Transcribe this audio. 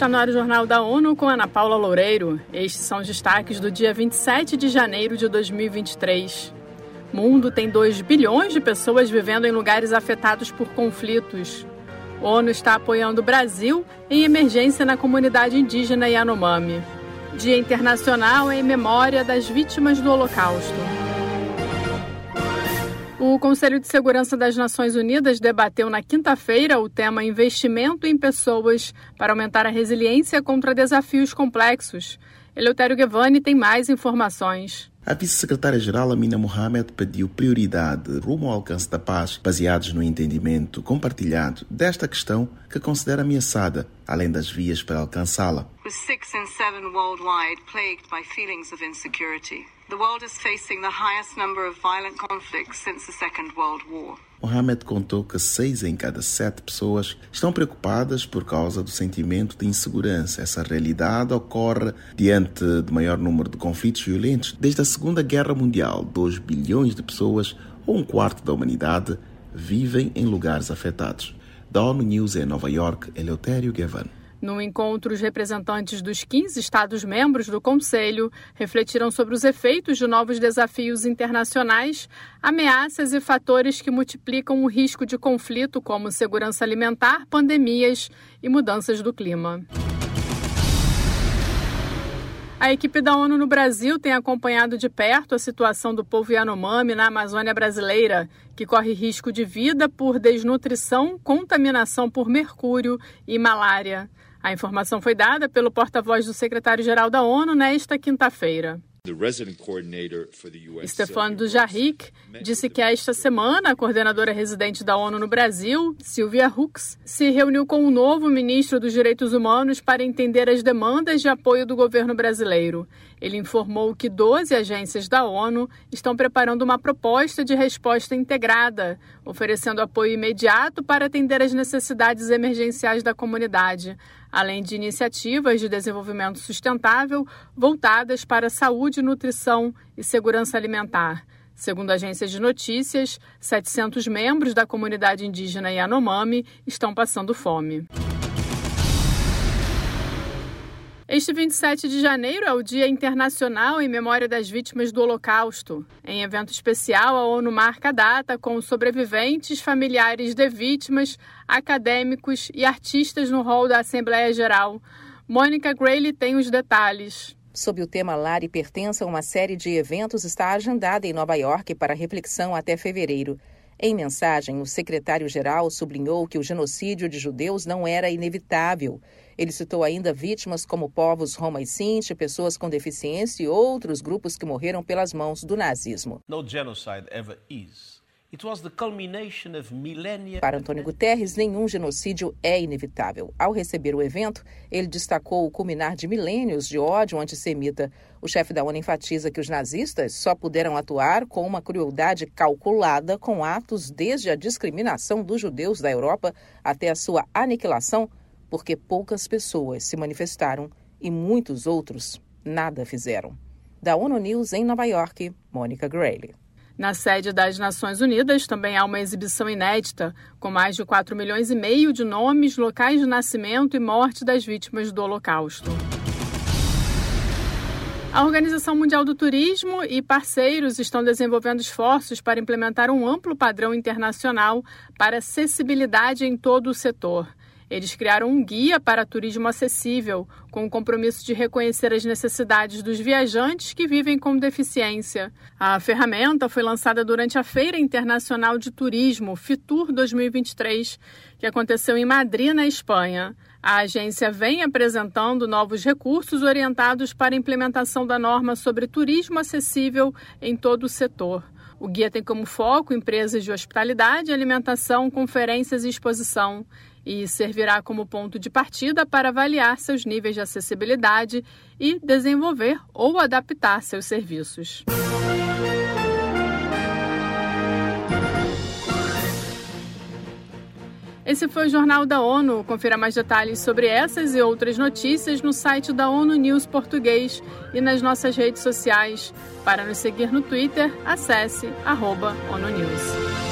está no ar o Jornal da ONU com Ana Paula Loureiro. Estes são os destaques do dia 27 de janeiro de 2023. Mundo tem 2 bilhões de pessoas vivendo em lugares afetados por conflitos. ONU está apoiando o Brasil em emergência na comunidade indígena Yanomami. Dia Internacional em memória das vítimas do Holocausto. O Conselho de Segurança das Nações Unidas debateu na quinta-feira o tema investimento em pessoas para aumentar a resiliência contra desafios complexos. Eleutério Guevani tem mais informações. A vice-secretária-geral Amina Mohamed pediu prioridade rumo ao alcance da paz, baseados no entendimento compartilhado desta questão que considera ameaçada, além das vias para alcançá-la. Six seven worldwide plagued by feelings of insecurity. The world is facing the highest number of violent conflicts since the Second World War. Mohamed contou que seis em cada sete pessoas estão preocupadas por causa do sentimento de insegurança. Essa realidade ocorre diante do maior número de conflitos violentos desde a Segunda Guerra Mundial. 2 bilhões de pessoas, ou um quarto da humanidade, vivem em lugares afetados. Da ONU News em Nova York, Eleutério Gavan. No encontro, os representantes dos 15 Estados-membros do Conselho refletiram sobre os efeitos de novos desafios internacionais, ameaças e fatores que multiplicam o risco de conflito, como segurança alimentar, pandemias e mudanças do clima. A equipe da ONU no Brasil tem acompanhado de perto a situação do povo Yanomami na Amazônia brasileira, que corre risco de vida por desnutrição, contaminação por mercúrio e malária. A informação foi dada pelo porta-voz do secretário-geral da ONU nesta quinta-feira. Stefano Dujarric disse que esta semana a coordenadora residente da ONU no Brasil, Sylvia Hooks, se reuniu com o novo ministro dos Direitos Humanos para entender as demandas de apoio do governo brasileiro. Ele informou que 12 agências da ONU estão preparando uma proposta de resposta integrada, oferecendo apoio imediato para atender as necessidades emergenciais da comunidade, além de iniciativas de desenvolvimento sustentável voltadas para saúde, nutrição e segurança alimentar. Segundo agências de notícias, 700 membros da comunidade indígena Yanomami estão passando fome. Este 27 de janeiro é o Dia Internacional em Memória das Vítimas do Holocausto. Em evento especial, a ONU marca a data com sobreviventes, familiares de vítimas, acadêmicos e artistas no hall da Assembleia Geral. Mônica Grayle tem os detalhes. Sob o tema Lari pertença, uma série de eventos está agendada em Nova York para reflexão até fevereiro. Em mensagem, o secretário-geral sublinhou que o genocídio de judeus não era inevitável. Ele citou ainda vítimas como povos Roma e Sinti, pessoas com deficiência e outros grupos que morreram pelas mãos do nazismo. No genocide ever is. Para Antônio Guterres, nenhum genocídio é inevitável. Ao receber o evento, ele destacou o culminar de milênios de ódio antissemita. O chefe da ONU enfatiza que os nazistas só puderam atuar com uma crueldade calculada com atos desde a discriminação dos judeus da Europa até a sua aniquilação, porque poucas pessoas se manifestaram e muitos outros nada fizeram. Da ONU News em Nova York, Mônica Grayle. Na sede das Nações Unidas também há uma exibição inédita, com mais de 4 milhões e meio de nomes, locais de nascimento e morte das vítimas do Holocausto. A Organização Mundial do Turismo e parceiros estão desenvolvendo esforços para implementar um amplo padrão internacional para acessibilidade em todo o setor. Eles criaram um guia para turismo acessível, com o compromisso de reconhecer as necessidades dos viajantes que vivem com deficiência. A ferramenta foi lançada durante a Feira Internacional de Turismo, FITUR 2023, que aconteceu em Madrid, na Espanha. A agência vem apresentando novos recursos orientados para a implementação da norma sobre turismo acessível em todo o setor. O guia tem como foco empresas de hospitalidade, alimentação, conferências e exposição e servirá como ponto de partida para avaliar seus níveis de acessibilidade e desenvolver ou adaptar seus serviços. Esse foi o Jornal da ONU. Confira mais detalhes sobre essas e outras notícias no site da ONU News Português e nas nossas redes sociais. Para nos seguir no Twitter, acesse arroba ONU News.